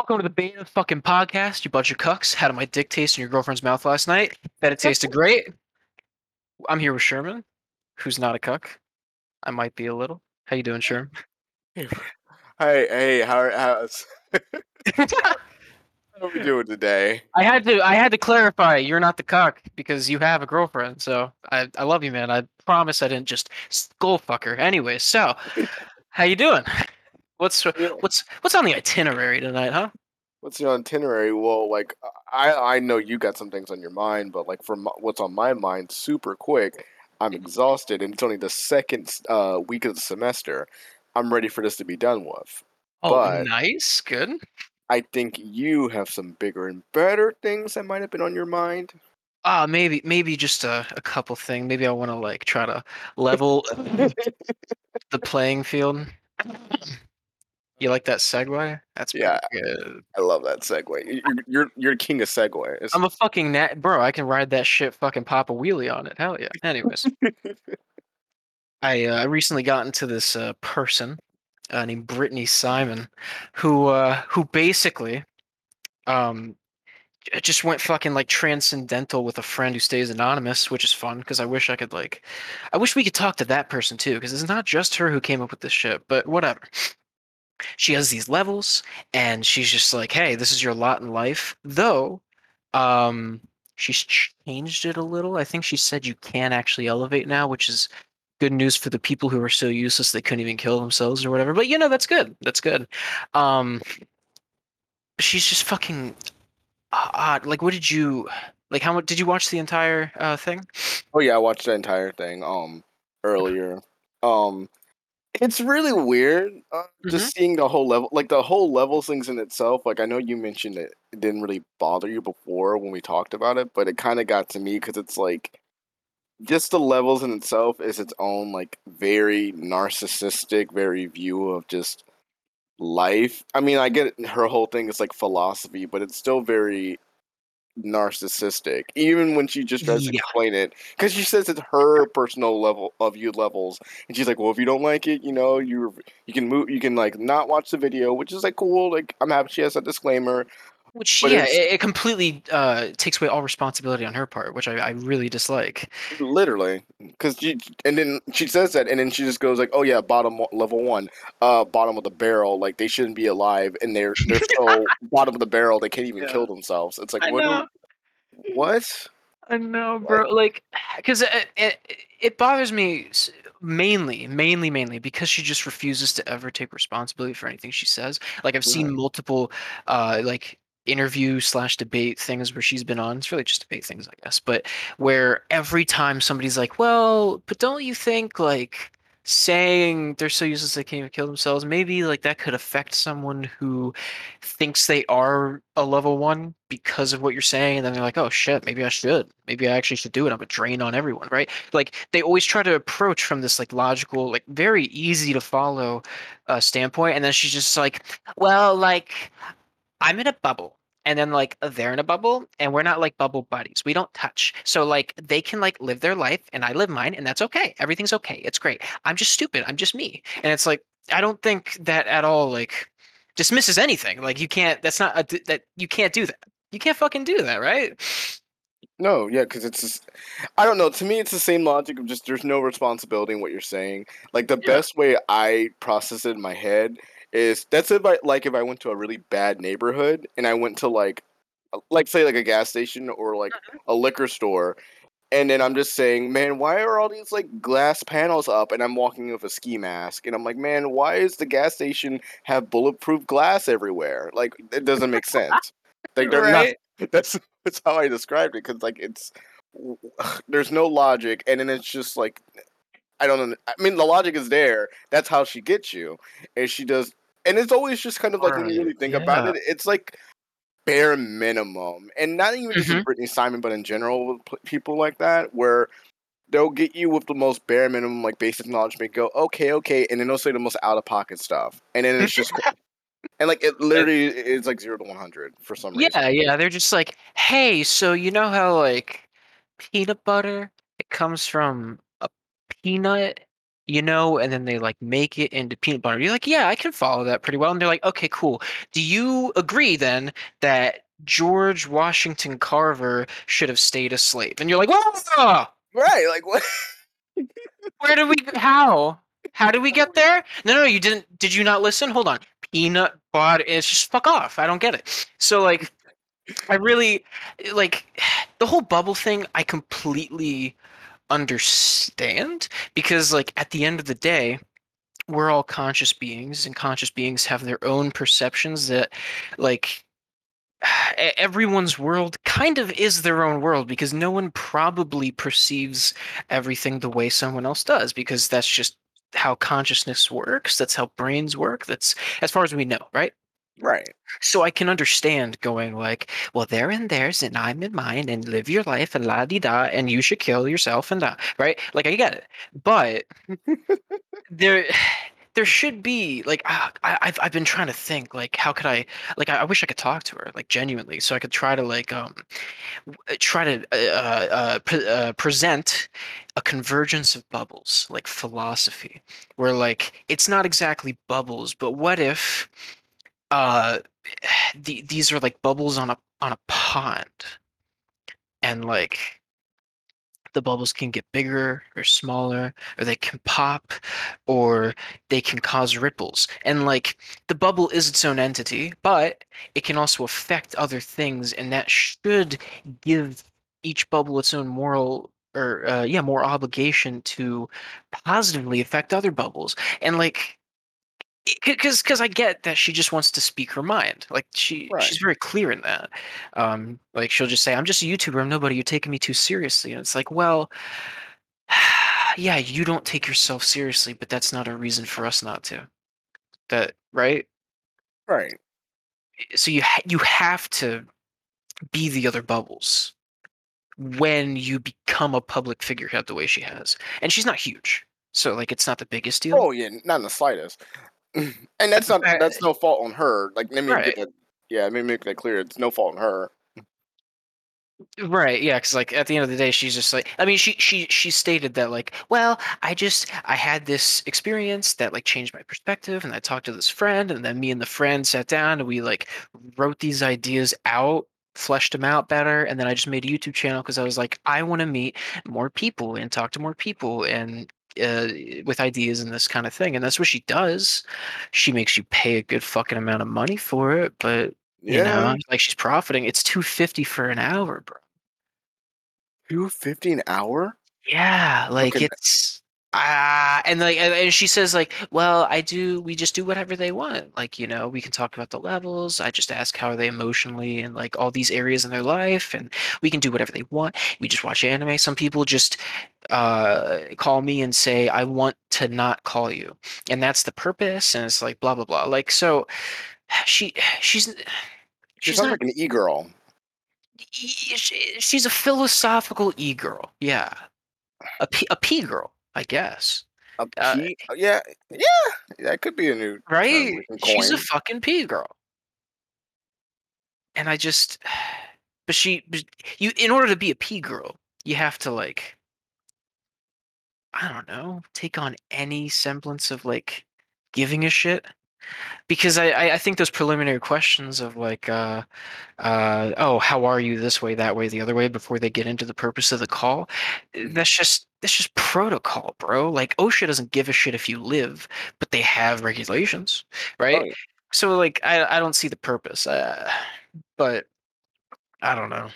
Welcome to the beta fucking podcast, you bunch of cucks. How did my dick taste in your girlfriend's mouth last night? Bet it tasted great. I'm here with Sherman, who's not a cuck. I might be a little. How you doing, Sherman? Hey, hey, how how's how are we doing today? I had to I had to clarify you're not the cuck because you have a girlfriend. So I, I love you, man. I promise I didn't just skull fuck her. Anyway, so how you doing? What's what's what's on the itinerary tonight, huh? What's the itinerary? Well, like I I know you got some things on your mind, but like for what's on my mind, super quick, I'm exhausted, and it's only the second uh, week of the semester. I'm ready for this to be done with. Oh, But- nice, good. I think you have some bigger and better things that might have been on your mind. Ah, maybe maybe just a, a couple thing. Maybe I want to like try to level the playing field. You like that segue? That's Yeah. good. I love that segue. You- You're you're, you're king of segues. I'm a fucking nat, bro. I can ride that shit. Fucking pop a wheelie on it. Hell yeah. Anyways, I uh, I recently got into this uh, person uh, named Brittany Simon, who uh, who basically um just went fucking like transcendental with a friend who stays anonymous, which is fun because I wish I could like, I wish we could talk to that person too because it's not just her who came up with this shit, but whatever. She has these levels, and she's just like, "Hey, this is your lot in life." Though, um, she's changed it a little. I think she said you can actually elevate now, which is good news for the people who are so useless they couldn't even kill themselves or whatever. But you know, that's good. That's good. Um, she's just fucking odd. Like, what did you like? How much did you watch the entire uh, thing? Oh yeah, I watched the entire thing um earlier. Um it's really weird uh, just seeing the whole level like the whole levels things in itself. Like I know you mentioned it, it didn't really bother you before when we talked about it, but it kind of got to me cuz it's like just the levels in itself is its own like very narcissistic very view of just life. I mean, I get it, her whole thing is like philosophy, but it's still very narcissistic even when she just tries to explain it because she says it's her personal level of view levels and she's like well if you don't like it you know you you can move you can like not watch the video which is like cool like i'm happy she has a disclaimer Which But yeah, it, it completely uh, takes away all responsibility on her part, which I, I really dislike. literally because she and then she says that and then she just goes like oh yeah bottom level one uh bottom of the barrel like they shouldn't be alive and they're they're so bottom of the barrel they can't even Yeah. kill themselves it's like I what know. what I know, bro. Like, because it, it it bothers me mainly, mainly, mainly because she just refuses to ever take responsibility for anything she says. Like, I've seen multiple, uh, like interview slash debate things where she's been on. It's really just debate things, I guess. But where every time somebody's like, "Well, but don't you think like?" saying they're so useless they can't even kill themselves maybe like that could affect someone who thinks they are a level one because of what you're saying and then they're like oh shit maybe i should maybe i actually should do it i'm a drain on everyone right like they always try to approach from this like logical like very easy to follow uh, standpoint and then she's just like well like i'm in a bubble and then like they're in a bubble and we're not like bubble buddies we don't touch so like they can like live their life and i live mine and that's okay everything's okay it's great i'm just stupid i'm just me and it's like i don't think that at all like dismisses anything like you can't that's not a that you can't do that you can't fucking do that right No, yeah, because it's just, I don't know. To me, it's the same logic of just there's no responsibility in what you're saying. Like the Yeah. best way I process it in my head is that's if I like if I went to a really bad neighborhood and I went to like, like say like a gas station or like mm-hmm. a liquor store, and then I'm just saying, man, why are all these like glass panels up? And I'm walking with a ski mask, and I'm like, man, why is the gas station have bulletproof glass everywhere? Like it doesn't make sense. Like they're not that's that's how I described it because like it's there's no logic and then it's just like I don't know. I mean the logic is there. That's how she gets you, and she does. And it's always just kind of like when you really think about it, it's like bare minimum, and not even just Mhm. with Brittany Simon, but in general with people like that, where they'll get you with the most bare minimum, like basic knowledge, make go okay, okay, and then they'll say the most out of pocket stuff, and then it's just. And like it literally is like zero to one hundred for some reason. yeah yeah they're just like hey so you know how like peanut butter it comes from a peanut you know, and then they like make it into peanut butter. You're like, yeah, I can follow that pretty well. And they're like, okay, cool. Do you agree then that George Washington Carver should have stayed a slave? And you're like, whoa, Right, like what? where did we, how? How did we get there? No, no, you didn't. Did you not listen? Hold on. Peanut butter. It's just fuck off. I don't get it. So like, I really like the whole bubble thing. I completely understand because like at the end of the day we're all conscious beings and conscious beings have their own perceptions that like everyone's world kind of is their own world because no one probably perceives everything the way someone else does because that's just how consciousness works that's how brains work that's as far as we know right Right, so I can understand going like, well, they're in theirs and I'm in mine, and live your life and la di da, and you should kill yourself and die, right? Like I get it, but there, there should be like I, I- I've I've been trying to think like how could I like I, I wish I could talk to her like genuinely, so I could try to like um try to uh, uh, uh, pre- uh present a convergence of bubbles like philosophy, where like it's not exactly bubbles, but what if uh the, these are like bubbles on a on a pond. And like the bubbles can get bigger or smaller or they can pop or they can cause ripples. And like the bubble is its own entity but it can also affect other things and that should give each bubble its own moral or uh, yeah more obligation to positively affect other bubbles. And like because because I get that she just wants to speak her mind. Like she right, she's very clear in that. Um, like she'll just say, "I'm just a YouTuber. I'm nobody. You're taking me too seriously." And it's like, well, yeah, you don't take yourself seriously, but that's not a reason for us not to. That right? right. So you ha- you have to be the other bubbles when you become a public figurehead the way she has, and she's not huge, so like it's not the biggest deal. Oh yeah, not in the slightest. and that's not that's no fault on her. Like let me right. that. Yeah, let me make that clear. It's no fault on her. Right, yeah, because like at the end of the day, she's just like, I mean, she she she stated that like, well, I just I had this experience that like changed my perspective, and I talked to this friend, and then me and the friend sat down and we like wrote these ideas out, fleshed them out better, and then I just made a YouTube channel because I was like, I want to meet more people and talk to more people and uh, with ideas and this kind of thing, and that's what she does. She makes you pay a good fucking amount of money for it, but you Yeah, know, like she's profiting. It's 250 for an hour, bro. two fifty an hour. Yeah, like Okay, it's ah, and like and, she says like, well, I do. We just do whatever they want. Like you know, we can talk about the levels. I just ask how are they emotionally and like all these areas in their life, and we can do whatever they want. We just watch anime. Some people just uh call me and say I want to not call you, and that's the purpose. And it's like blah blah blah. Like so, she she's she's not. like an e girl. she- She's a philosophical e girl. Yeah, a p a p girl, I guess. A Uh. Yeah, yeah. That could be a new right? She's a fucking p girl, and I just, but she, but you, in order to be a a p girl, you have to like, I don't know, take on any semblance of like giving a shit. Because I, I think those preliminary questions of like, uh, uh, oh, how are you this way, that way, the other way, before they get into the purpose of the call, that's just that's just protocol, bro. Like OSHA doesn't give a shit if you live, but they have regulations, Oh right? yeah. So like, I I don't see the purpose. Uh, but I don't know.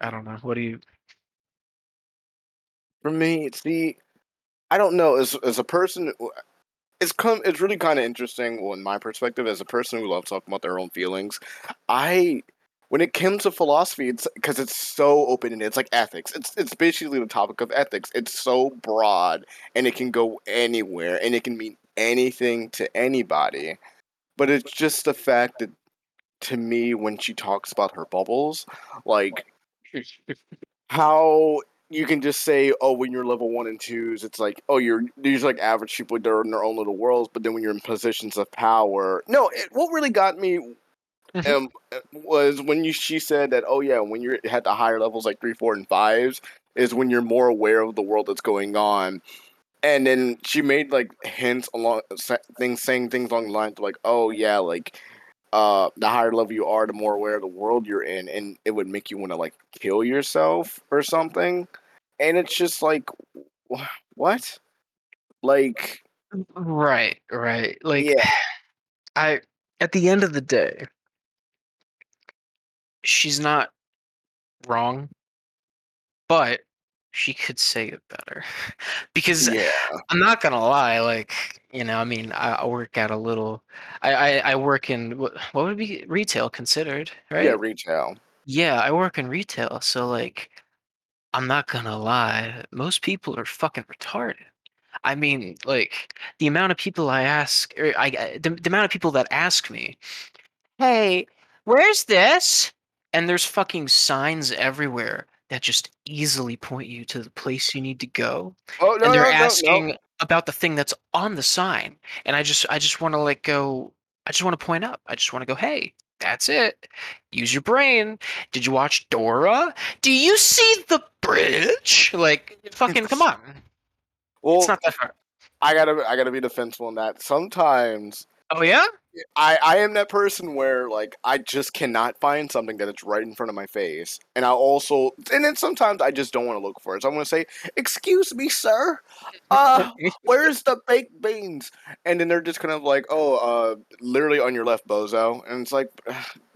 I don't know. What do you? For me, it's the I don't know. As as a person, it's come. It's really kind of interesting. Well, in my perspective, as a person who loves talking about their own feelings, I. When it comes to philosophy, it's because it's so open and it's like ethics. It's it's basically the topic of ethics. It's so broad and it can go anywhere and it can mean anything to anybody. But it's just the fact that to me when she talks about her bubbles, like how you can just say, oh, when you're level one and twos, it's like, oh, you're these like average people, they're in their own little worlds. But then when you're in positions of power, no, it, what really got me Mhm. um uh, was when you she said that, oh yeah, when you're at the higher levels like three, four, and fives, is when you're more aware of the world that's going on. and then she made like hints along things saying things along the lines of, like oh yeah like uh the higher level you are the more aware of the world you're in and it would make you want to like kill yourself or something and it's just like wh- what like Right, right. Like yeah I at the end of the day, she's not wrong, but she could say it better. because yeah I'm not gonna lie, like, you know, I mean, I, I work at a little I, I, I work in what, what would be retail considered, right yeah retail Yeah, I work in retail, so like I'm not gonna lie, most people are fucking retarded. I mean, like the amount of people I ask, or I I- the, the amount of people that ask me, "Hey, where's this?" And there's fucking signs everywhere that just easily point you to the place you need to go, oh and no they're no no no asking about the thing that's on the sign, and I just I just want to like go, I just want to point up, I just want to go, "Hey, that's it. Use your brain. Did you watch Dora? Do you see the bridge? Like, fucking come on." It's well not that hard. i gotta i gotta be defensible in that sometimes Oh yeah? I, I am that person where like I just cannot find something that it's right in front of my face, and I also and then sometimes I just don't want to look for it. So I'm gonna say, "Excuse me, sir, uh, where's the baked beans?" And then they're just kind of like, "Oh, uh, literally on your left, bozo," and it's like,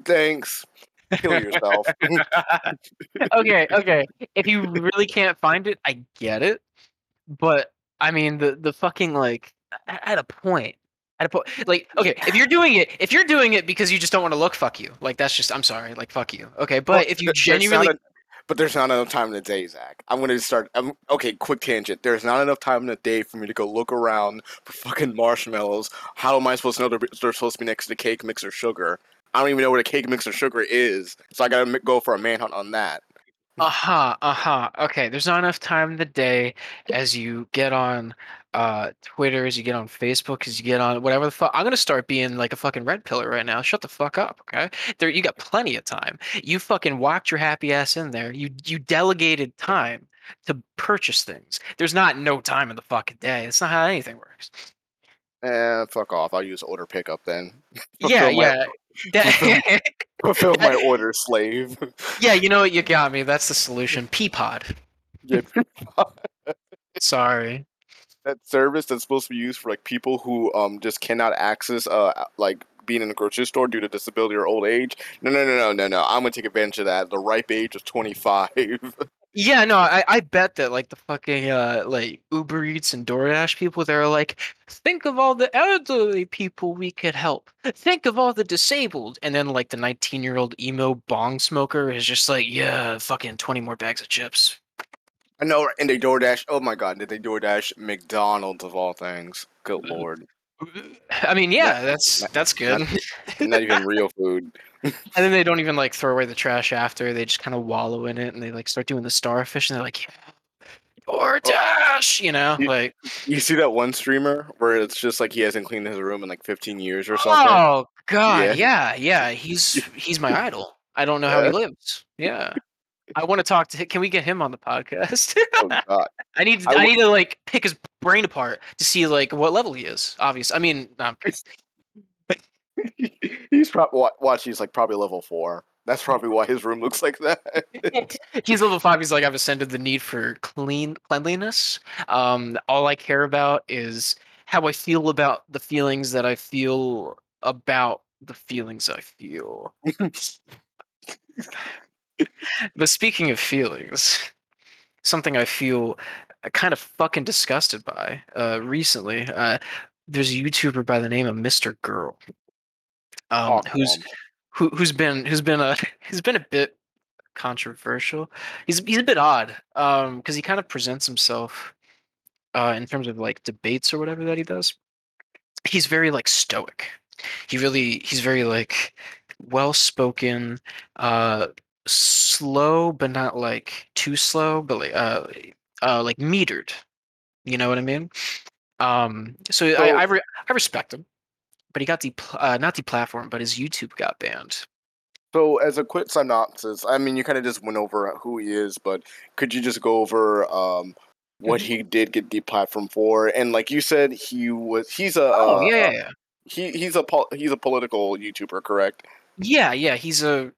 "Thanks, kill yourself." okay, okay. If you really can't find it, I get it. But I mean, the the fucking like at a point, at a like okay, if you're doing it, if you're doing it because you just don't want to look, fuck you. Like that's just, I'm sorry, like fuck you. Okay, Well, but if you th- there's not genuinely, a- but there's not enough time in the day, Zack. I'm gonna start. I'm, okay, quick tangent. There's not enough time in the day for me to go look around for fucking marshmallows. How am I supposed to know they're, they're supposed to be next to cake mix or sugar? I don't even know what a cake mix or sugar is, so I gotta go for a manhunt on that. uh-huh, uh-huh. Okay, there's not enough time in the day as you get on uh Twitter, as you get on Facebook, as you get on whatever the fuck. I'm gonna start being like a fucking red pillar right now. Shut the fuck up, okay? There, you got plenty of time. You fucking walked your happy ass in there. You you delegated time to purchase things. There's not no time in the fucking day. It's not how anything works. Eh, fuck off. I'll use order pickup then. Yeah, Fulfill yeah. That- Fulfill my order, slave. yeah, you know what? You got me. That's the solution. Peapod. Yeah, Sorry. That service that's supposed to be used for like people who um just cannot access uh like being in a grocery store due to disability or old age. No, no, no, no, no, no. I'm gonna take advantage of that. The ripe age of 25. Yeah, no, I, I bet that like the fucking uh like Uber Eats and DoorDash people, they're like, think of all the elderly people we could help. Think of all the disabled. And then like the 19 year old emo bong smoker is just like, yeah, fucking 20 more bags of chips. I know, and they DoorDash. Oh my god, did they DoorDash McDonald's of all things? Good uh, lord, I mean, yeah, that's not- that's good. not even real food. and then they don't even like throw away the trash after. They just kind of wallow in it and they like start doing the starfish and they're like, yeah, DoorDash, you know, You- like You see that one streamer where it's just like he hasn't cleaned his room in like 15 years or something. Oh God, Yeah. yeah, yeah. He's he's my idol. I don't know how he lives. Yeah. I want to talk to him. Can we get him on the podcast? Oh god. I need to, I I, wa- need to like pick his brain apart to see like what level he is. Obvious. I mean, um, he's probably watch. He's like probably level four. That's probably why his room looks like that. he's level five. He's like I've ascended the need for clean cleanliness. Um, all I care about is how I feel about the feelings that I feel about the feelings I feel. But speaking of feelings, something I feel uh, kind of fucking disgusted by uh, recently. Uh, there's a YouTuber by the name of Mr. Girl, um, Oh, who's who, who's been who's been a who's been a bit controversial. He's he's a bit odd um, because he kind of presents himself uh, in terms of like debates or whatever that he does. He's very like stoic. He really he's very like well spoken, uh, slow but not like too slow, but like uh, uh like metered. You know what I mean? Um, so, I So- I, re- I respect him, but he got the uh, not deplatformed, but his YouTube got banned. So, as a quick synopsis, I mean, you kind of just went over who he is, but could you just go over um, what Mhm. he did get deplatformed for, and like you said, he was he's a Oh, uh, yeah, yeah, uh, yeah. he he's a pol- he's a political YouTuber, correct? Yeah, yeah, he's a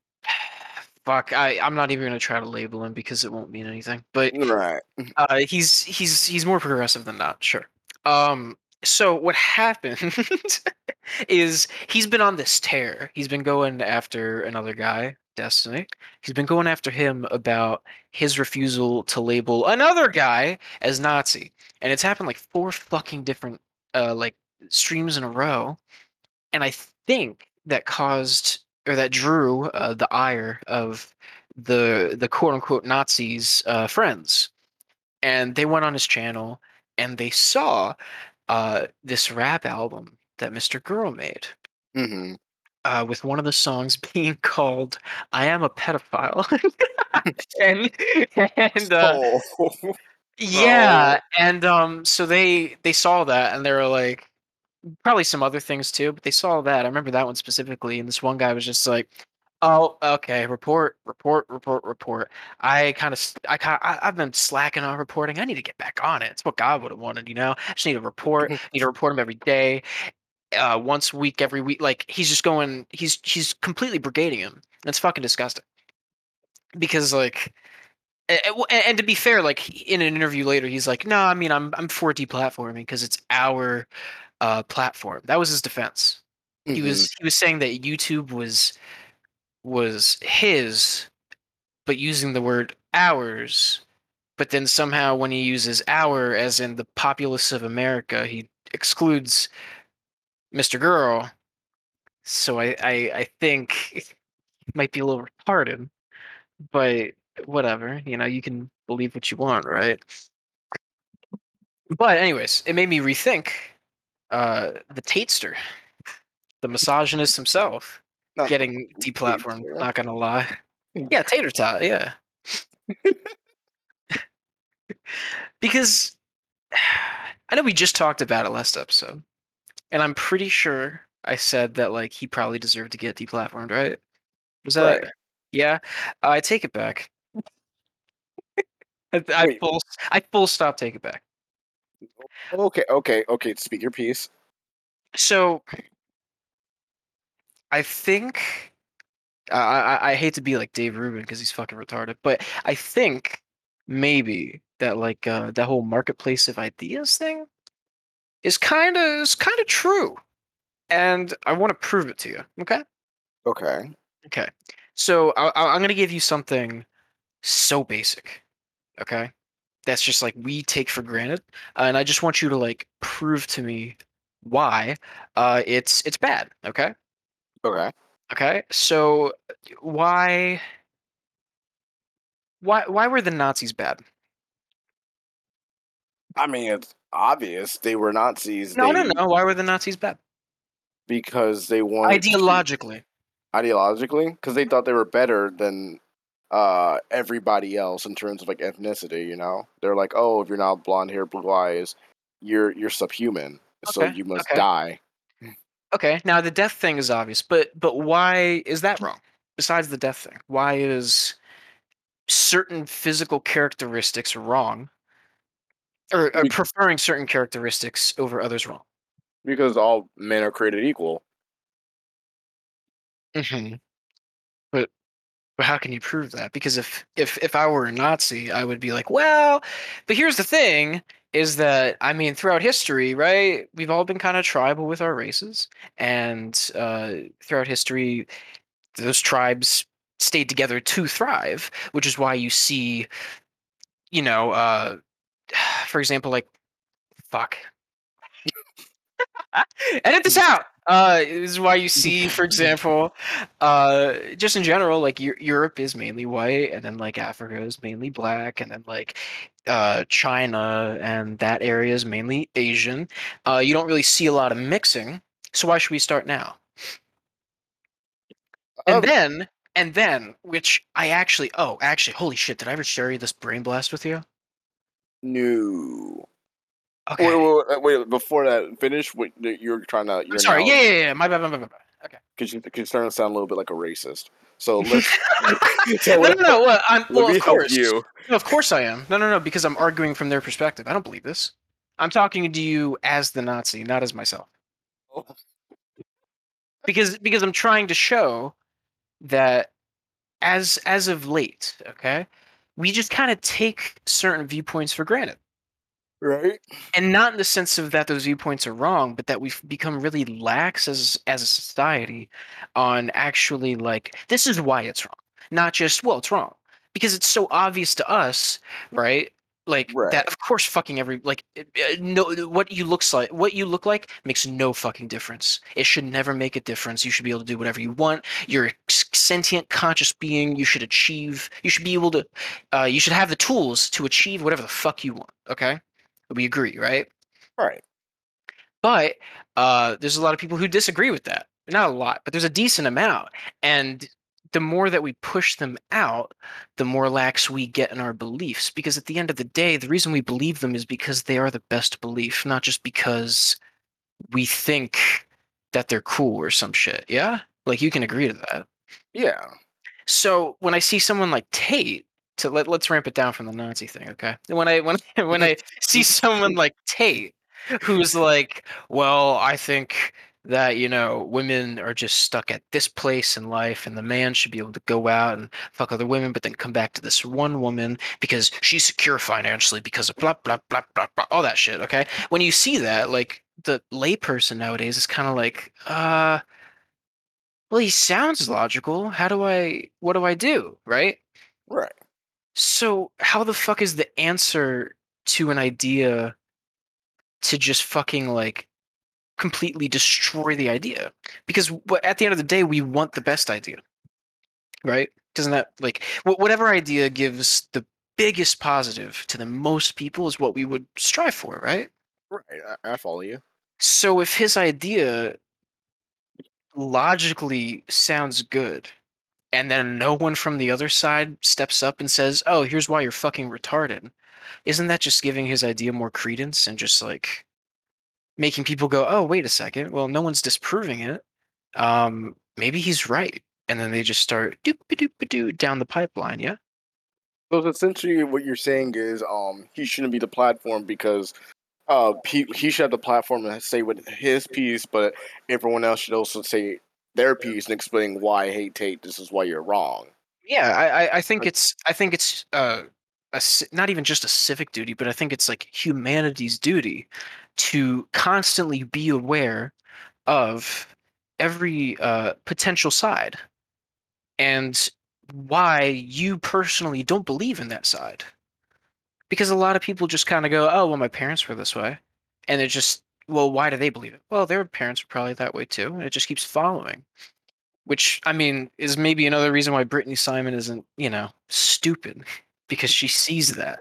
fuck. I I'm not even gonna try to label him because it won't mean anything. But Right. uh, he's he's he's more progressive than that. Sure. Um. So what happened is he's been on this tear. He's been going after another guy, Destiny. He's been going after him about his refusal to label another guy as Nazi, and it's happened like four fucking different uh like streams in a row. And I think that caused or that drew uh, the ire of the the quote unquote Nazis uh, friends, and they went on his channel and they saw uh, this rap album that Mr. Girl made. hmm Uh, with one of the songs being called "I Am a Pedophile," and and uh, Oh, yeah, and um, so they they saw that and they were like, probably some other things too, but they saw that. I remember that one specifically, and this one guy was just like, "Oh, okay, report, report, report, report." I kind of, I kind, I've been slacking on reporting. I need to get back on it. It's what God would have wanted, you know. I just need to report. need to report him every day, uh, once a week, every week. Like he's just going, he's he's completely brigading him. It's fucking disgusting. Because like. And, and to be fair, like in an interview later, he's like, "No, I mean, I'm I'm for deplatforming because it's our uh, platform." That was his defense he Mhm. was he was saying that YouTube was was his, but using the word ours. But then somehow when he uses our as in the populace of America, he excludes Mr. Girl. So I I, I think it might be a little retarded, but whatever. You know, you can believe what you want, right? But anyways, it made me rethink uh the Tatester, the misogynist himself. Getting deplatformed. taster. Not gonna lie. Yeah, tater tot. Yeah, because I know we just talked about it last episode, and I'm pretty sure I said that like he probably deserved to get deplatformed, right? Was that? Right. Yeah, I take it back. I, I Wait. full I full stop take it back. Okay, okay, okay. Speak your piece. So I think I I, I hate to be like Dave Rubin because he's fucking retarded, but I think maybe that like uh, that whole marketplace of ideas thing is kind of is kind of true, and I want to prove it to you. Okay. Okay. Okay. So I, I, I'm gonna give you something so basic. Okay. That's just like we take for granted, uh, and I just want you to like prove to me why uh, it's it's bad. Okay. Okay. Okay. So why why why were the Nazis bad? I mean, it's obvious they were Nazis. No, they, no, no. Why were the Nazis bad? Because they wanted to- Ideologically. ideologically, because they thought they were better than uh everybody else in terms of like ethnicity. You know, they're like, oh, if you're not blonde hair, blue eyes, you're you're subhuman, so you must okay. die. Okay. Now the death thing is obvious, but but why is that wrong? Besides the death thing, why is certain physical characteristics wrong, or, or preferring certain characteristics over others wrong? Because all men are created equal. hmm But but how can you prove that? Because if if if I were a Nazi, I would be like, well, but here's the thing: is that I mean, throughout history, right? We've all been kind of tribal with our races, and uh, throughout history, those tribes stayed together to thrive, which is why you see, you know, uh, for example, like, fuck. Edit this out. Uh, this is why you see, for example, uh, just in general, like Eu- Europe is mainly white, and then like Africa is mainly black, and then like uh, China and that area is mainly Asian. Uh, you don't really see a lot of mixing, so why should we start now? And then, and then, which I actually, oh, actually, holy shit, did I ever share this brain blast with you? no. Okay. Wait, wait, wait, wait, before that, finish what you're trying to. I'm sorry. Yeah, yeah, yeah. My bad, my bad, my bad. Okay. Because you, you're starting to sound a little bit like a racist. So let's. so no, no, no. Well, I'm, well of course. you. No, of course I am. No, no, no. Because I'm arguing from their perspective. I don't believe this. I'm talking to you as the Nazi, not as myself. Oh. Because because I'm trying to show that as as of late, okay, we just kind of take certain viewpoints for granted. Right. and not in the sense of that those viewpoints are wrong but that we've become really lax as as a society on actually like this is why it's wrong not just well it's wrong because it's so obvious to us right? Like Right. that of course fucking every like uh, uh, no what you looks like what you look like makes no fucking difference. It should never make a difference. You should be able to do whatever you want. You're a sentient conscious being. You should achieve you should be able to uh, you should have the tools to achieve whatever the fuck you want okay we agree, right? Right. But uh, there's a lot of people who disagree with that. Not a lot, but there's a decent amount. And the more that we push them out, the more lax we get in our beliefs. Because at the end of the day, the reason we believe them is because they are the best belief, not just because we think that they're cool or some shit. Yeah? Like you can agree to that. Yeah. So when I see someone like Tate, to let let's ramp it down from the Nazi thing, okay? When I when when I see someone like Tate, who's like, well, I think that you know women are just stuck at this place in life, and the man should be able to go out and fuck other women, but then come back to this one woman because she's secure financially because of blah blah blah blah blah all that shit. Okay, when you see that, like the layperson nowadays is kind of like, uh. Well, he sounds logical. How do I, what do I do? Right? Right. So, how the fuck is the answer to an idea to just fucking like completely destroy the idea? Because at the end of the day, we want the best idea, right? Doesn't that like whatever idea gives the biggest positive to the most people is what we would strive for, right? Right. I, I follow you. So, if his idea logically sounds good, and then no one from the other side steps up and says, "Oh, here's why you're fucking retarded." Isn't that just giving his idea more credence and just like making people go, "Oh, wait a second. Well, no one's disproving it. Um, maybe he's right." And then they just start doop doop doop down the pipeline, yeah? So essentially, what you're saying is, um, he shouldn't be the platform because, uh, he he should have the platform to say what his piece, but everyone else should also say their piece and explaining why, hey Tate, this is why you're wrong. Yeah, I I, think it's I think it's uh a not even just a civic duty, but I think it's like humanity's duty to constantly be aware of every uh, potential side and why you personally don't believe in that side. Because a lot of people just kind of go, "Oh, well, my parents were this way," and it just, well, why do they believe it? Well, their parents were probably that way too, and it just keeps following. Which I mean is maybe another reason why Brittany Simon isn't, you know, stupid because she sees that.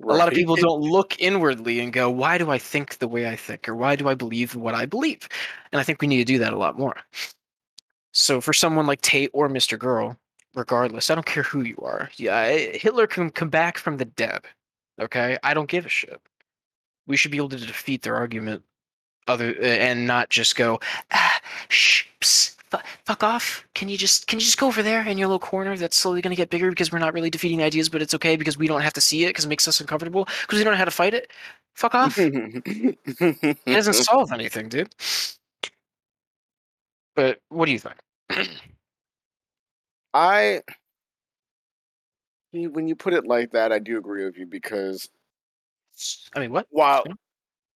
A lot of people don't look inwardly and go, "Why do I think the way I think, or why do I believe what I believe?" And I think we need to do that a lot more. So for someone like Tate or Mr. Girl, regardless, I don't care who you are. Yeah, eh, Hitler can come back from the dead. Okay, I don't give a shit. We should be able to defeat their argument, other uh, and not just go, ah, shh, psst, fu- fuck off. Can you just can you just go over there in your little corner that's slowly going to get bigger because we're not really defeating ideas, but it's okay because we don't have to see it because it makes us uncomfortable because we don't know how to fight it. Fuck off. it doesn't solve anything, dude. But what do you think? I when you put it like that, I do agree with you because I mean, what? while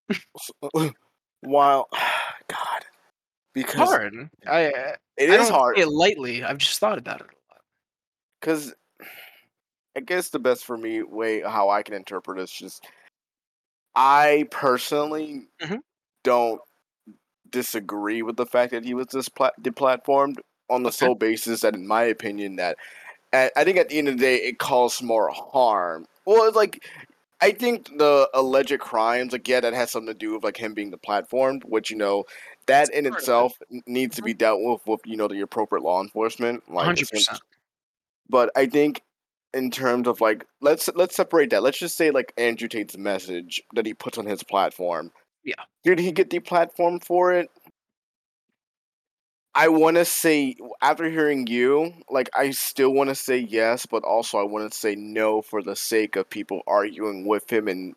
while God, because Hard. I uh, it I is hard it lightly. I've just thought about it a lot. because I guess the best for me way how I can interpret it is just I personally Mhm. don't disagree with the fact that he was this plat- deplatformed on the Okay. sole basis that, in my opinion, that I I think at the end of the day it caused more harm. Well, it's like I think the alleged crimes, like yeah, that has something to do with like him being the platform, which you know that in of it. itself needs to be dealt with with you know the appropriate law enforcement. Like, 100%. but I think in terms of like let's let's separate that. Let's just say like Andrew Tate's message that he puts on his platform. Yeah. Did he get the platform for it? I want to say after hearing you, like I still want to say yes, but also I want to say no for the sake of people arguing with him and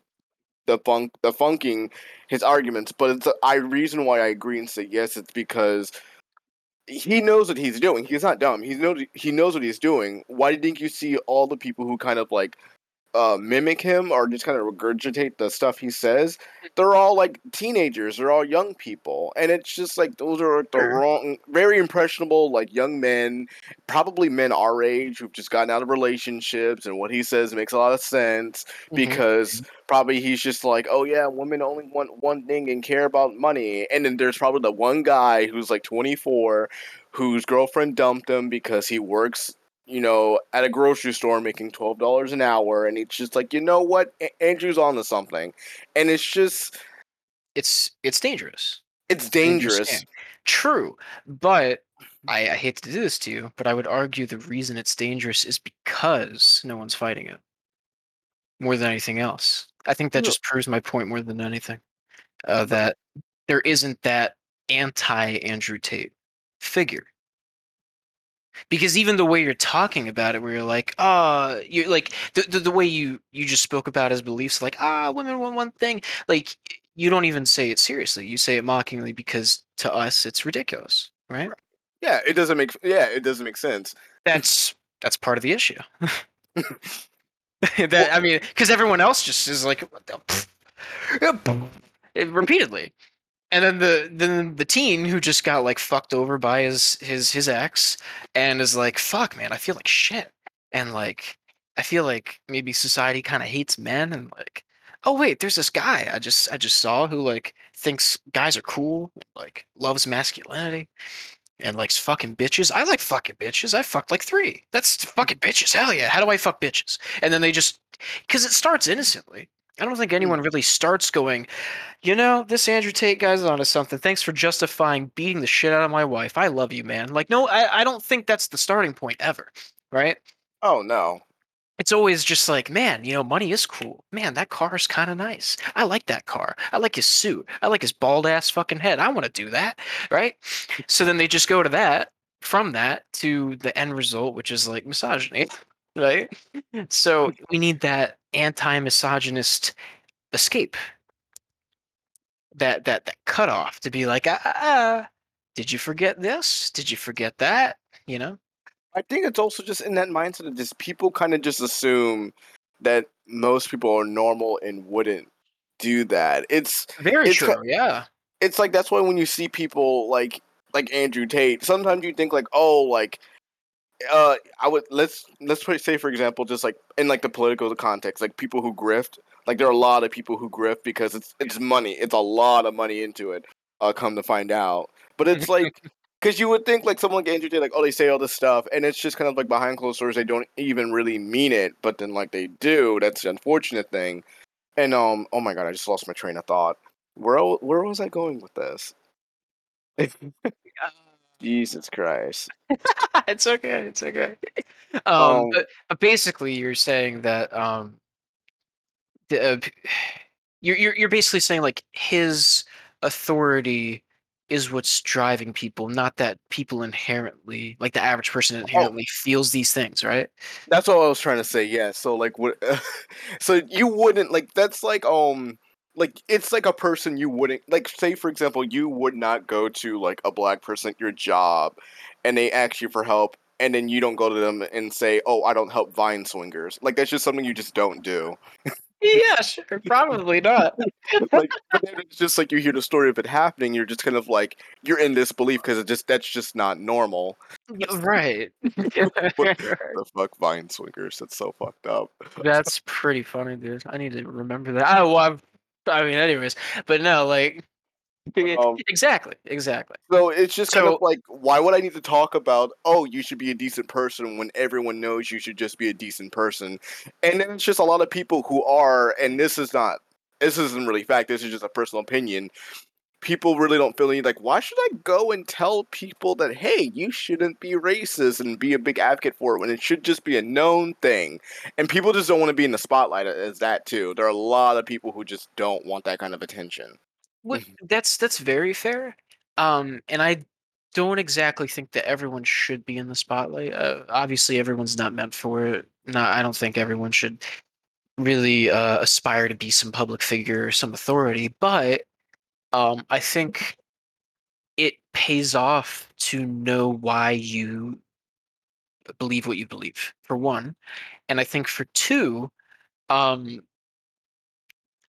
the funk the funking his arguments. But it's I reason why I agree and say yes. It's because he knows what he's doing. He's not dumb. He knows he knows what he's doing. Why do you think you see all the people who kind of like uh, mimic him or just kind of regurgitate the stuff he says, they're all like teenagers. They're all young people, and it's just like those are the wrong, very impressionable, like young men, probably men our age who've just gotten out of relationships. And what he says makes a lot of sense Mhm. because probably he's just like, oh yeah, women only want one thing and care about money. And then there's probably the one guy who's like 24 whose girlfriend dumped him because he works you know, at a grocery store making twelve dollars an hour, and it's just like, you know what, A- Andrew's on to something, and it's just, It's it's dangerous. it's dangerous. True, but I, I hate to do this to you, but I would argue the reason it's dangerous is because no one's fighting it more than anything else. I think that just proves my point more than anything. Uh, that there isn't that anti Andrew Tate figure. Because even the way you're talking about it, where you're like, ah, you're like the, the the way you you just spoke about his beliefs, like ah, women want one thing, like you don't even say it seriously. You say it mockingly because to us it's ridiculous, right? Yeah, it doesn't make, yeah, it doesn't make sense. That's that's part of the issue. that I mean, because everyone else just is like repeatedly, and then the then the teen who just got like fucked over by his his his ex and is like, fuck, man, I feel like shit, and like I feel like maybe society kind of hates men, and like, oh wait, there's this guy I just I just saw who like thinks guys are cool, like loves masculinity and likes fucking bitches. I like fucking bitches. I fucked like three. That's fucking bitches. Hell yeah. How do I fuck bitches? And then they just, because it starts innocently. I don't think hmm. anyone really starts going, you know, this Andrew Tate guy's onto something. Thanks for justifying beating the shit out of my wife. I love you, man. Like, no, I, I don't think that's the starting point ever, right? Oh no, It's always just like, man, you know, money is cool. Man, that car is kind of nice. I like that car. I like his suit. I like his bald ass fucking head. I want to do that, right? So then they just go to that, from that to the end result, which is like misogyny, right? So we need that anti-misogynist escape, that that that cutoff to be like, ah, ah, ah, did you forget this? Did you forget that? You know? I think it's also just in that mindset of just people kind of just assume that most people are normal and wouldn't do that. It's Very It's true. Yeah. it's like that's why when you see people like like Andrew Tate, sometimes you think like, oh, like uh I would let's let's say for example, just like in like the political context, like people who grift, like there are a lot of people who grift because it's it's money, it's a lot of money into it. Uh, come to find out, but it's like because you would think like someone like Andrew Tate, like oh they say all this stuff, and it's just kind of like behind closed doors, they don't even really mean it, but then like they do. That's the unfortunate thing. And um, oh my god, I just lost my train of thought. Where where was I going with this? Jesus Christ. it's okay. It's okay. Um, Um, but, but basically, you're saying that um, the, uh, you're you're you're basically saying like his authority is what's driving people, not that people inherently, like the average person inherently feels these things, right? That's what I was trying to say. Yeah. So like, what? so you wouldn't like. That's like um, like it's like a person you wouldn't like. Say for example, you would not go to like a black person at your job, and they ask you for help, and then you don't go to them and say, "Oh, I don't help vine swingers." Like that's just something you just don't do. Yeah, sure. Probably not. like, but it's just like you hear the story of it happening. You're just kind of like you're in disbelief because it just that's just not normal. right. The fuck vine swingers? That's so fucked up. That's pretty funny, dude. I need to remember that. Oh, well, I've, I mean, anyways, but no, like, Um, exactly, exactly. So it's just kind of like, why would I need to talk about, oh, you should be a decent person when everyone knows you should just be a decent person? And then it's just a lot of people who are, and this is not, this isn't really fact, this is just a personal opinion. People really don't feel any like, why should I go and tell people that, hey, you shouldn't be racist and be a big advocate for it when it should just be a known thing? And people just don't want to be in the spotlight as that too. There are a lot of people who just don't want that kind of attention. What, that's that's very fair. Um, and I don't exactly think that everyone should be in the spotlight. Uh, obviously, everyone's not meant for it. Not, I don't think everyone should really uh, aspire to be some public figure or some authority. But um, I think it pays off to know why you believe what you believe. For one, and I think for two, um,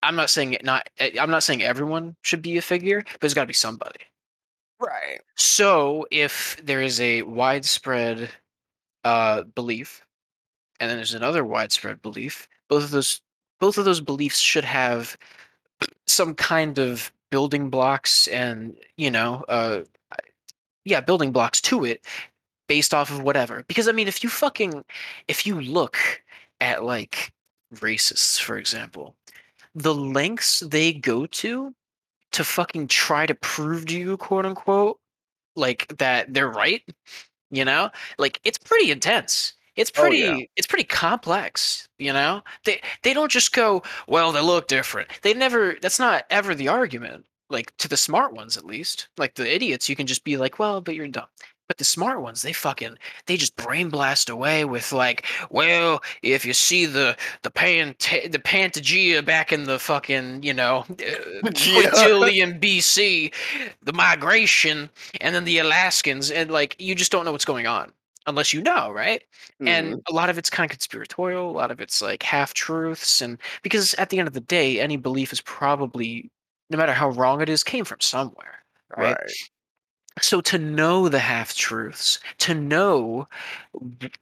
I'm not saying it not. eh, I'm not saying everyone should be a figure, but there's got to be somebody. Right. So if there is a widespread uh, belief, and then there's another widespread belief, both of those both of those beliefs should have some kind of building blocks and you know uh yeah building blocks to it based off of whatever. Because i mean if you fucking if you look at like racists for example the lengths they go to to fucking try to prove to you quote unquote like that they're right you know like it's pretty intense it's Oh, pretty yeah. it's pretty complex you know? They they don't just go well they look different. They never that's not ever the argument like to the smart ones at least. Like the idiots you can just be like well but you're dumb. But the smart ones they fucking they just brain blast away with like well if you see the the pan the pantagea back in the fucking you know uh, quintillion bc the migration and then the alaskans and like you just don't know what's going on unless you know right and Mhm. a lot of it's kind of conspiratorial a lot of it's like half truths and because at the end of the day any belief is probably no matter how wrong it is came from somewhere right, Right. So to know the half truths to know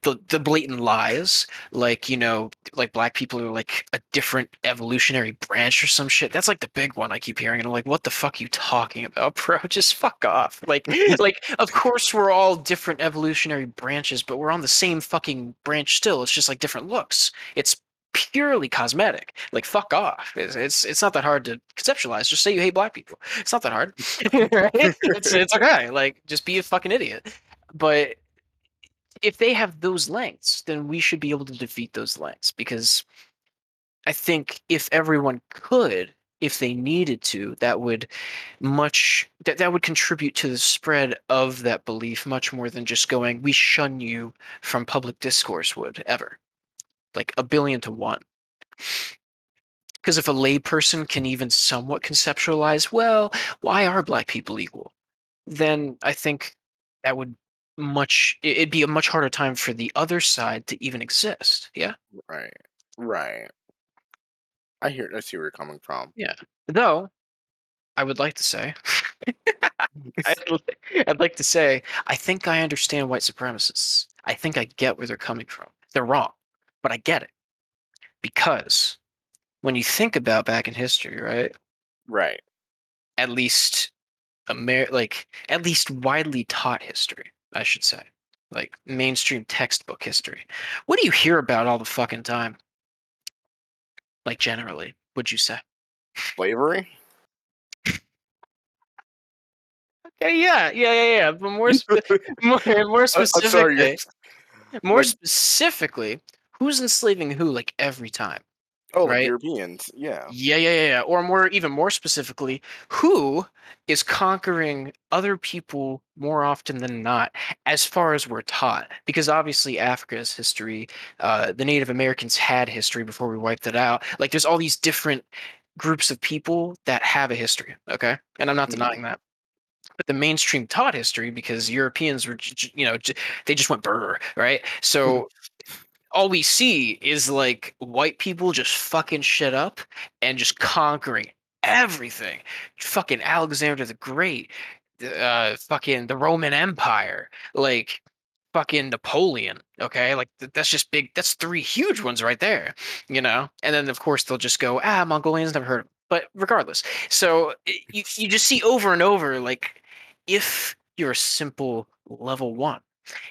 the, the blatant lies like you know like black people are like a different evolutionary branch or some shit that's like the big one i keep hearing and i'm like what the fuck are you talking about bro? Just fuck off. Like like of course we're all different evolutionary branches but we're on the same fucking branch still it's just like different looks. It's purely cosmetic like fuck off. It's it's, it's not that hard to conceptualize just say you hate black people. It's not that hard. Right? It's, it's okay like just be a fucking idiot. But if they have those lengths, then we should be able to defeat those lengths because I think if everyone could, if they needed to, that would much that, that would contribute to the spread of that belief much more than just going, we shun you from public discourse would ever. Like a billion to one. Because if a layperson can even somewhat conceptualize, well, why are black people equal? Then I think that would much it- it'd be a much harder time for the other side to even exist. Yeah. Right. Right. I hear. I see where you're coming from. Yeah. Though I would like to say I'd, I'd like to say I think I understand white supremacists. I think I get where they're coming from. They're wrong, but I get it. Because when you think about back in history, right? Right. At least Amer- like at least widely taught history, I should say. Like mainstream textbook history. What do you hear about all the fucking time? Like generally, would you say? Slavery. Yeah, yeah, yeah, yeah, yeah. But more, spe- more, more I- I'm sorry. specifically, more like- specifically, who's enslaving who? Like every time. Oh, right? Europeans. Yeah. Yeah, yeah, yeah, yeah. Or more, even more specifically, who is conquering other people more often than not, as far as we're taught? Because obviously, Africa's history. Uh, the Native Americans had history before we wiped it out. Like, there's all these different groups of people that have a history. Okay, and I'm not Mhm. denying that. But the mainstream taught history because Europeans were, you know, they just went burr, right? So all we see is like white people just fucking shit up and just conquering everything. Fucking Alexander the Great, uh, fucking the Roman Empire, like fucking Napoleon. Okay, like th- that's just big. That's three huge ones right there, you know. And then of course they'll just go, ah, Mongolians never heard of. 'em." But regardless, so you you just see over and over like if you're a simple level one,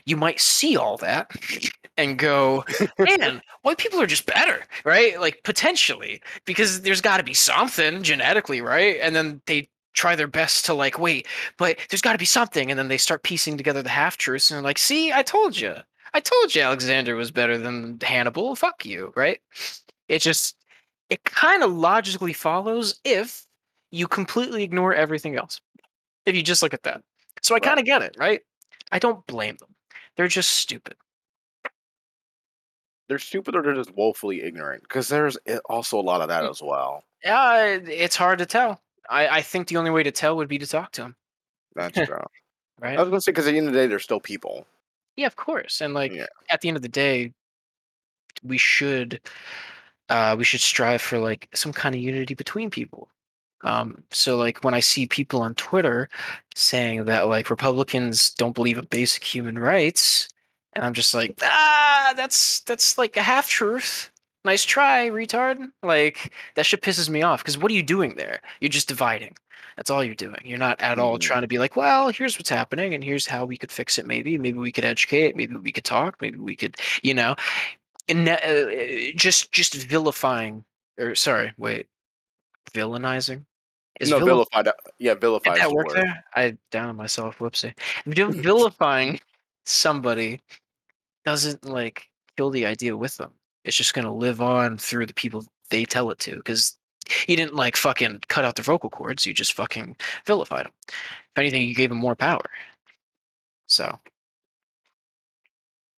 you might see all that and go, man, white people are just better, right? Like potentially, because there's got to be something genetically, right? And then they try their best to like, wait, but there's got to be something, and then they start piecing together the half truths and they're like, see, I told you, I told you Alexander was better than Hannibal. Fuck you, right? It just, it kind of logically follows if you completely ignore everything else. If you just look at that. So I kind of get it, right? I don't blame them. They're just stupid. They're stupid or they're just woefully ignorant. Because there's also a lot of that Mm. as well. Yeah, it's hard to tell. I, I think the only way to tell would be to talk to them, That's true. right? I was gonna say because at the end of the day, they're still people. Yeah, of course. And like Yeah. at the end of the day, we should uh we should strive for like some kind of unity between people. Um so like when I see people on Twitter saying that like Republicans don't believe in basic human rights, and I'm just like, ah, that's that's like a half truth. Nice try, retard. Like that shit pisses me off because what are you doing there? You're just dividing. That's all you're doing. You're not at all Mhm. trying to be like, well, here's what's happening and here's how we could fix it. Maybe, maybe we could educate. Maybe we could talk. Maybe we could, you know, and uh, uh, just just vilifying or sorry, wait, villainizing. Is no, vilif- vilified. Yeah, did vilified. that is the work word. there? I downed myself. Whoopsie. Vilifying somebody doesn't like kill the idea with them. It's just gonna live on through the people they tell it to. Because you didn't like fucking cut out their vocal cords. You just fucking vilified them. If anything, you gave them more power. So,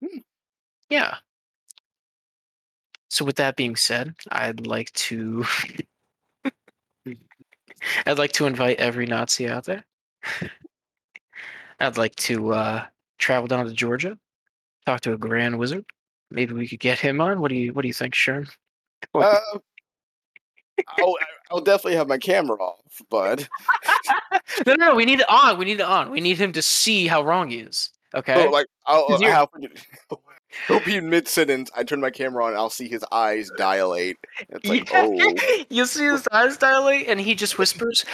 Hmm. yeah. So with that being said, I'd like to I'd like to invite every Nazi out there. I'd like to uh, travel down to Georgia, talk to a Grand Wizard. Maybe we could get him on. What do you What do you think, Sherm? Uh, I'll, I'll definitely have my camera off, but no, no, no. We need it on. We need it on. We need him to see how wrong he is. Okay. so, like I'll, have he'll be mid sentence. I turn my camera on, I'll see his eyes dilate. It's like, Yeah. oh, you see his eyes dilate, and he just whispers,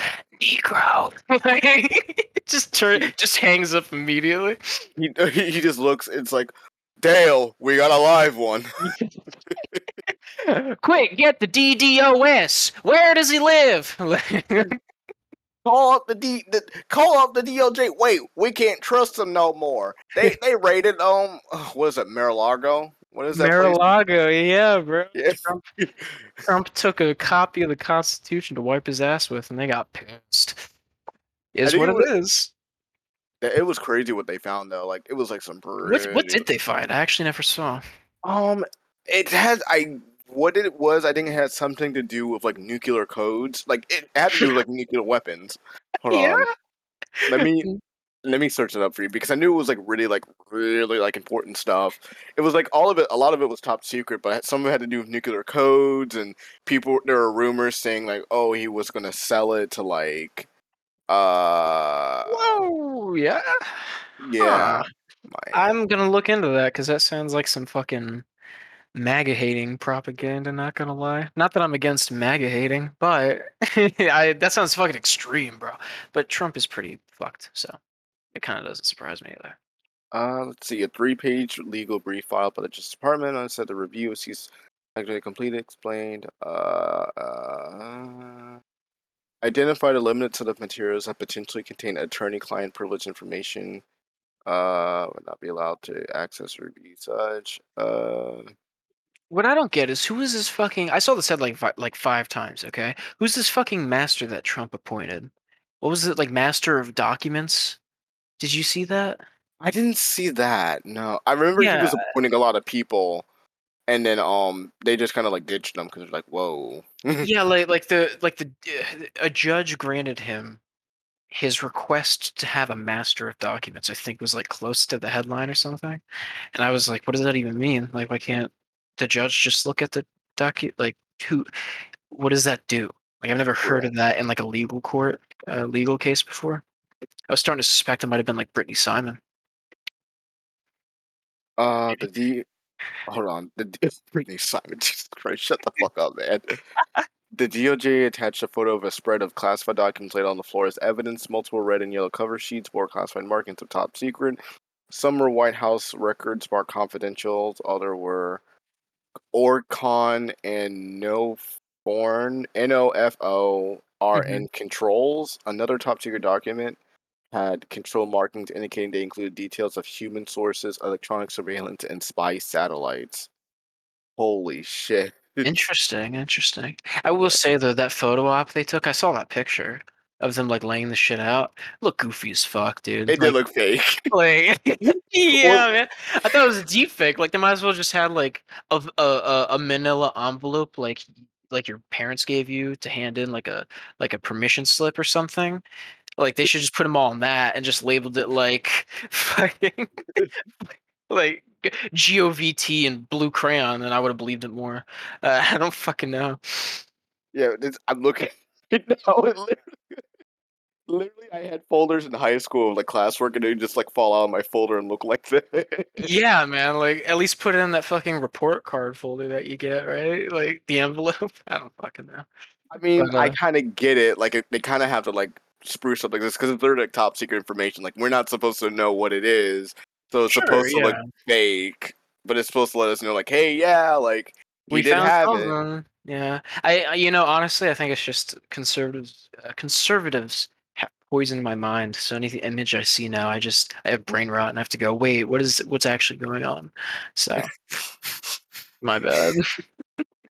"Negro." Like, just turn, just hangs up immediately. he he just looks. It's like, Dale, we got a live one. Quick, get the DDoS. Where does he live? Call up the D. The, call up the DOJ. Wait, we can't trust them no more. They they raided um. What is it, Mar-a-Lago? What is that? place? Mar-a-Lago, yeah, bro. Yeah. Trump, Trump took a copy of the Constitution to wipe his ass with, and they got pissed. Is what it it was- is. It was crazy what they found though. Like it was like some. What, what did they find? I actually never saw. Um, it has I what it was. I think it had something to do with like nuclear codes. Like it had to do with like nuclear weapons. Hold Yeah. on, let me let me search it up for you because I knew it was like really like really like important stuff. It was like all of it. A lot of it was top secret, but some of it had to do with nuclear codes and people. There were rumors saying like, oh, he was gonna sell it to like, uh, Whoa, yeah. yeah. Huh. I'm gonna look into that because that sounds like some fucking MAGA hating propaganda. Not gonna lie. Not that I'm against MAGA hating, but I that sounds fucking extreme, bro. But Trump is pretty fucked, so it kind of doesn't surprise me either. Uh, let's see, a three-page legal brief filed by the Justice Department on said the review is actually completed, explained, uh, uh, identified a limited set of materials that potentially contain attorney-client privilege information, uh, would not be allowed to access or review such, uh, What I don't get is who is this fucking? I saw this said like fi- like five times. Okay, who's this fucking master that Trump appointed? What was it like, master of documents? Did you see that? I didn't see that, no. I remember he was Yeah. appointing a lot of people, and then, um, they just kind of, like, ditched them because they're like, whoa. yeah, like like the like the a judge granted him his request to have a master of documents. I think was like close to the headline or something, and I was like, what does that even mean? Like, why can't the judge just look at the docu? Like, who? What does that do? Like, I've never heard of that in like a legal court, uh, legal case before. I was starting to suspect it might have been like Brittany Simon. Uh, the D. Hold on. The D- Brittany Simon. Jesus Christ, shut the fuck up, man. The DOJ attached a photo of a spread of classified documents laid on the floor as evidence. Multiple red and yellow cover sheets bore classified markings of top secret. Some were White House records marked confidential. Other were Orcon and No Foreign N O F O R N mm-hmm. controls. Another top secret document had control markings indicating they included details of human sources, electronic surveillance, and spy satellites. Holy shit. Interesting, interesting. I will say though that photo op they took, I saw that picture. Of them like laying the shit out. Look goofy as fuck, dude. It did look fake. like yeah, man. I thought it was a deep fake. Like they might as well just had like a a, a, a manila envelope like like your parents gave you to hand in like a like a permission slip or something. Like they should just put them all in that and just labeled it like fucking like govt and blue crayon, and I would have believed it more. Uh, I don't fucking know. Yeah, it's, I'm eh. looking right now. It literally, literally, I had folders in high school of like classwork, and it would just like fall out of my folder and look like this. Yeah, man. Like at least put it in that fucking report card folder that you get, right? Like the envelope. I don't fucking know. I mean, But, I uh, kind of get it. Like, it, they kind of have to like spruce up like this because it's literally like top secret information. Like, we're not supposed to know what it is, so it's Sure, supposed to look fake, but it's supposed to let us know, like, hey, yeah, like we, did have it. Yeah, I, I- you know, honestly, I think it's just conservatives. Uh, conservatives poisoned my mind. So any image I see now, I just I have brain rot and I have to go, wait, what is what's actually going on? So my bad.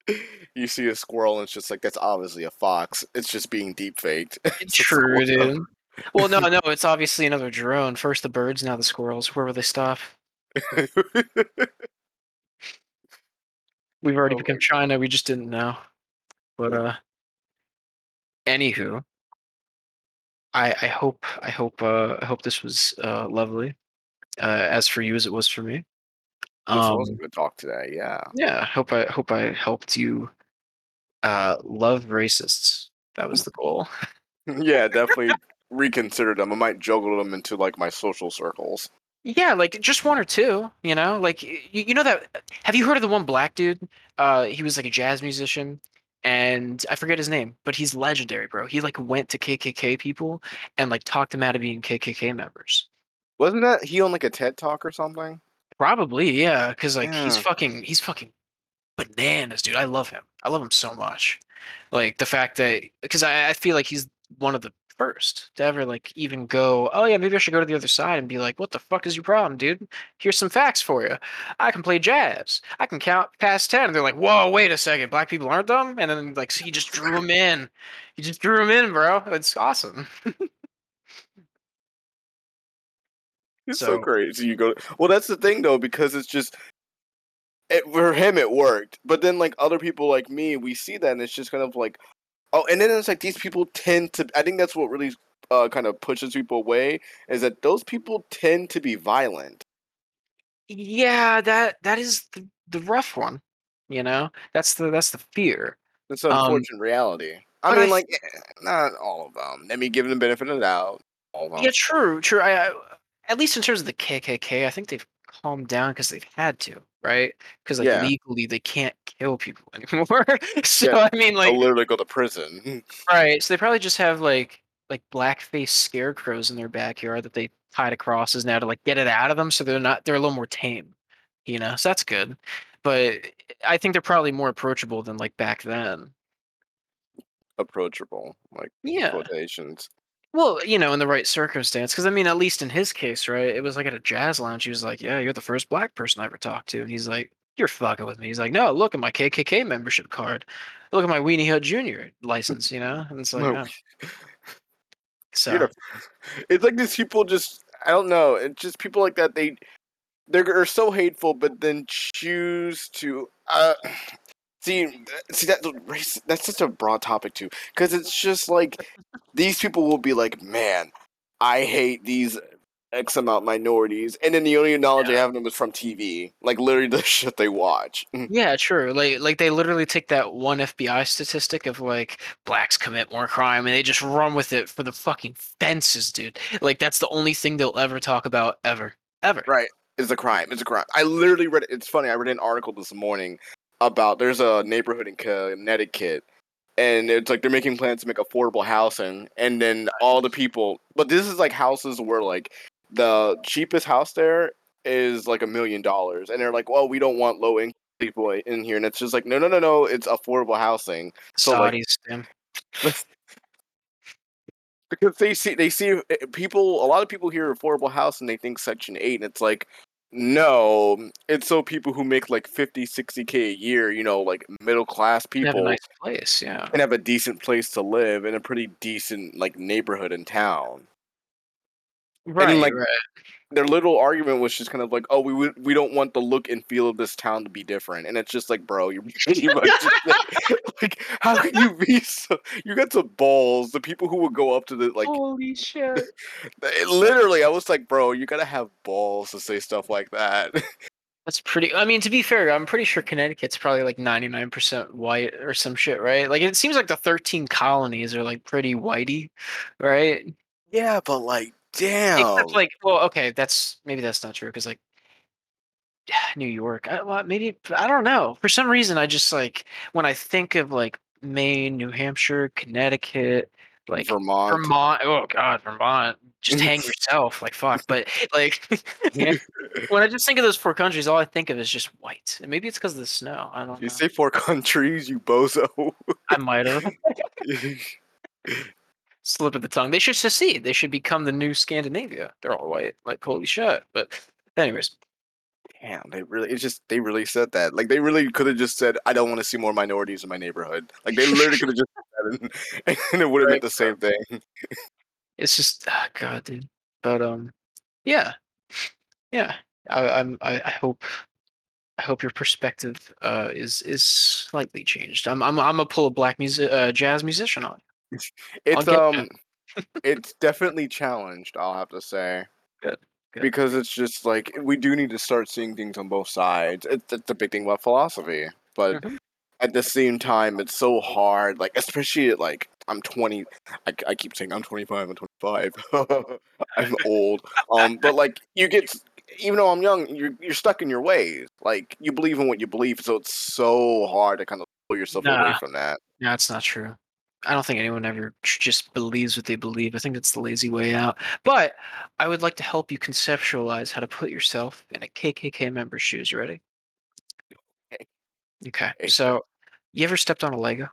you see a squirrel, and it's just like that's obviously a fox. It's just being deep faked. It's true, dude. Well, no, no, it's obviously another drone. First the birds, now the squirrels. Where will they stop? We've already Oh become China. We just didn't know. But uh, anywho, I I hope I hope uh I hope this was uh lovely, uh as for you as it was for me. this Um, was a good talk today. Yeah. yeah, I hope I hope I helped you uh love racists. That was the goal. Yeah, definitely reconsider them. I might juggle them into like my social circles. Yeah, like just one or two, you know? Like you, you know that have you heard of the one black dude? Uh he was like a jazz musician and I forget his name, but he's legendary, bro. He like went to KKK people and like talked them out of being KKK members. Wasn't that he on like a TED talk or something? Probably, yeah, because like he's fucking he's fucking bananas, dude. I love him. I love him so much. Like the fact that because I, I feel like he's one of the first to ever like even go, oh yeah, maybe I should go to the other side and be like, what the fuck is your problem, dude? Here's some facts for you. I can play jazz. I can count past ten. And they're like, whoa, wait a second, black people aren't dumb. And then like so he just drew him in. He just drew him in, bro. It's awesome. It's so, So- crazy. You go. Well, that's the thing though, because it's just it, for him it worked, but then like other people like me, we see that and it's just kind of like, oh, and then it's like these people tend to. I think that's what really uh, kind of pushes people away is that those people tend to be violent. Yeah, that that is the, the rough one. You know, that's the that's the fear. That's Um, an unfortunate reality. I but I mean, like eh, not all of them. Let me give them the benefit of the doubt. All of them. Yeah, true, true. I, I at least in terms of the KKK, I think they've calmed down because they've had to, right? Because like Yeah. legally they can't kill people anymore. so Yeah, I mean, like, literally go to prison. right? So they probably just have like like blackface scarecrows in their backyard that they tie to crosses now to like get it out of them, so they're not they're a little more tame, you know. So that's good. But I think they're probably more approachable than like back then. Approachable, like Yeah. quotations. Well, you know, in the right circumstance, because I mean, at least in his case, right? It was like at a jazz lounge. He was like, "Yeah, you're the first black person I ever talked to," and he's like, "You're fucking with me." He's like, "No, look at my KKK membership card. Look at my Weenie Hut Junior license." You know, and it's like, No. oh. so You're the- it's like these people just I don't know. It's just people like that. They they're so hateful, but then choose to uh, see see that race. That's such a broad topic too, because it's just like these people will be like, man, I hate these X amount minorities, and then the only knowledge they have of them is from TV, like literally the shit they watch. yeah, true. Like, like they literally take that one FBI statistic of like blacks commit more crime, and they just run with it for the fucking fences, dude. Like that's the only thing they'll ever talk about, ever, ever. Right. It's a crime. It's a crime. I literally read. It's funny. I read an article this morning about there's a neighborhood in Connecticut, and it's like they're making plans to make affordable housing, and then all the people. But this is like houses where like the cheapest house there is like a million dollars, and they're like, well, we don't want low income people in here, and it's just like, no, no, no, no. It's affordable housing So, Saudis, damn. because they see they see uh, people. A lot of people hear affordable house and they think Section Eight, and it's like. No, it's so people who make like 50, 60k a year, you know, like middle class You have a people nice place, yeah. and have a decent place to live in a pretty decent like neighborhood in town. Right, like, right. Their little argument was just kind of like, "Oh, we would, we don't want the look and feel of this town to be different," and it's just like, bro, you're pretty much like, how can you be so? You got some balls. The people who would go up to the like, Holy shit! it- literally, I was like, bro, you gotta have balls to say stuff like that. That's pretty. I mean, to be fair, I'm pretty sure Connecticut's probably like 99% white or some shit, right? Like it seems like the 13 colonies are like pretty whitey, right? yeah, but like, damn. Except like, well, okay, that's maybe that's not true because like New York, I, well, maybe I don't know. For some reason, I just like when I think of like Maine, New Hampshire, Connecticut, like Vermont. Vermont. Oh God, Vermont. Just mm-hmm. hang yourself, like fuck. But like, when I just think of those four countries, all I think of is just white. And maybe it's because of the snow. I don't know. You know. say four countries, you bozo. I might have slip of the tongue. They should secede. They should become the new Scandinavia. They're all white. Like holy shit. But anyways, Damn, they really it's just they really said that. Like they really could have just said, I don't want to see more minorities in my neighborhood. Like they literally could have just said that and, and it would have meant the same thing. it's just ah, God, dude. But um, yeah, yeah. I, I'm. I, I hope. I hope your perspective uh, is is slightly changed. I'm I'm I'm gonna pull a black music uh, jazz musician on. It's um it's definitely challenged, I'll have to say. Good, good. Because it's just like we do need to start seeing things on both sides. It's, it's the big thing about philosophy. But Mhm. at the same time it's so hard, like especially at like I'm 20 I, I keep saying I'm 25, I'm 25. I'm old. Um but like you get even though I'm young, you're you're stuck in your ways. Like you believe in what you believe, so it's so hard to kind of pull yourself away from that. No, it's not true. I don't think anyone ever just believes what they believe. I think it's the lazy way out. But I would like to help you conceptualize how to put yourself in a KKK member's shoes. You ready? Okay. Okay. Okay. So, you ever stepped on a Lego?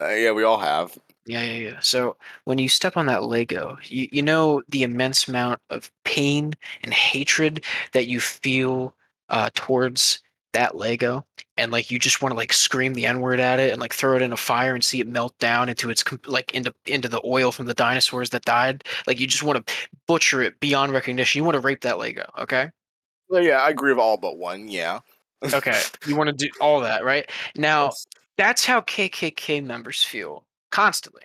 Uh, yeah, we all have. Yeah, yeah, yeah. So when you step on that Lego, you, you know the immense amount of pain and hatred that you feel uh, towards that Lego, and like you just want to like scream the N word at it and like throw it in a fire and see it melt down into its like into into the oil from the dinosaurs that died. Like you just want to butcher it beyond recognition. You want to rape that Lego, okay? Well, yeah, I agree with all but one. Yeah. Okay. You want to do all that, right? Now, that's how KKK members feel constantly.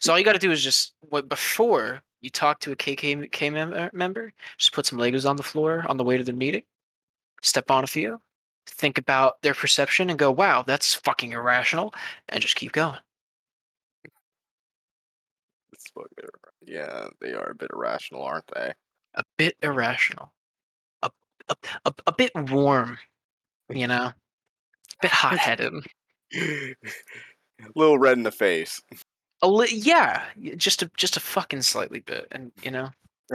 So all you got to do is just what before you talk to a KKK mem- member, just put some Legos on the floor on the way to the meeting, step on a few, think about their perception, and go, "Wow, that's fucking irrational," and just keep going. It's fucking- yeah, they are a bit irrational, aren't they? A bit irrational, a a, a, a bit warm, you know, a bit hot-headed. A little red in the face. A li- yeah, just a just a fucking slightly bit, and you know.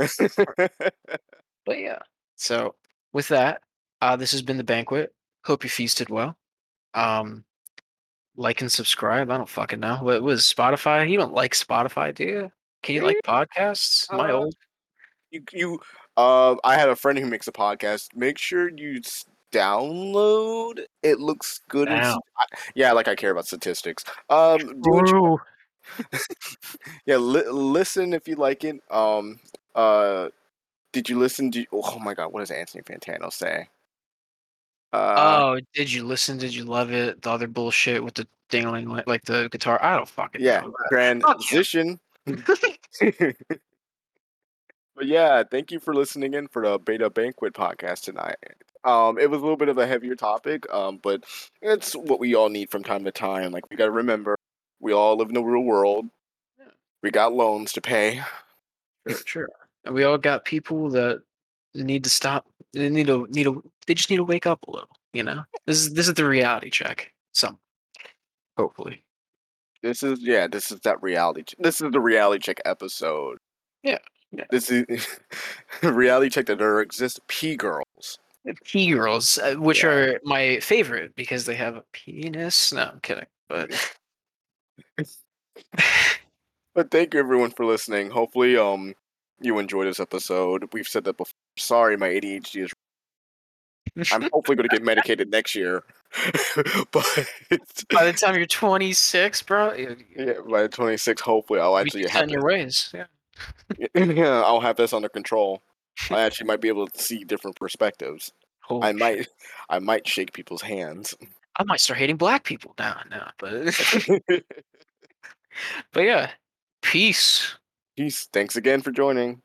But yeah. So with that, uh, this has been the banquet. Hope you feasted well. Um, like and subscribe. I don't fucking know. What was Spotify? You don't like Spotify, do you? Can you like podcasts? Am I Uh, old? you, you, uh, I had a friend who makes a podcast. Make sure you download. It looks good. I- yeah, like I care about statistics. Um, you- yeah, li- listen if you like it. Um, uh, did you listen? to Oh my God, what does Anthony Fantano say? Uh, oh, did you listen? Did you love it? The other bullshit with the dangling, like the guitar. I don't fucking yeah, know. transition. that. But yeah, thank you for listening in for the Beta Banquet podcast tonight. Um, it was a little bit of a heavier topic, um, but it's what we all need from time to time. Like we got to remember, we all live in the real world. Yeah. We got loans to pay. Sure, sure. And we all got people that need to stop. They need to need to. They just need to wake up a little. You know, this is this is the reality check. Some, hopefully. This is yeah, this is that reality. Ch- this is the reality check episode. Yeah, yeah. This is reality check that there exist p girls. P girls, uh, which Yeah. are my favorite because they have a penis. No, I'm kidding. But But thank you everyone for listening. Hopefully, um, you enjoyed this episode. We've said that before. Sorry, my ADHD is. I'm hopefully going to get medicated next year, but by the time you're 26, bro, yeah, by 26, hopefully I'll actually have your ways. Yeah. yeah, I'll have this under control. I actually might be able to see different perspectives. Holy I shit. might, I might shake people's hands. I might start hating black people now. No, but but yeah, peace. Peace. Thanks again for joining.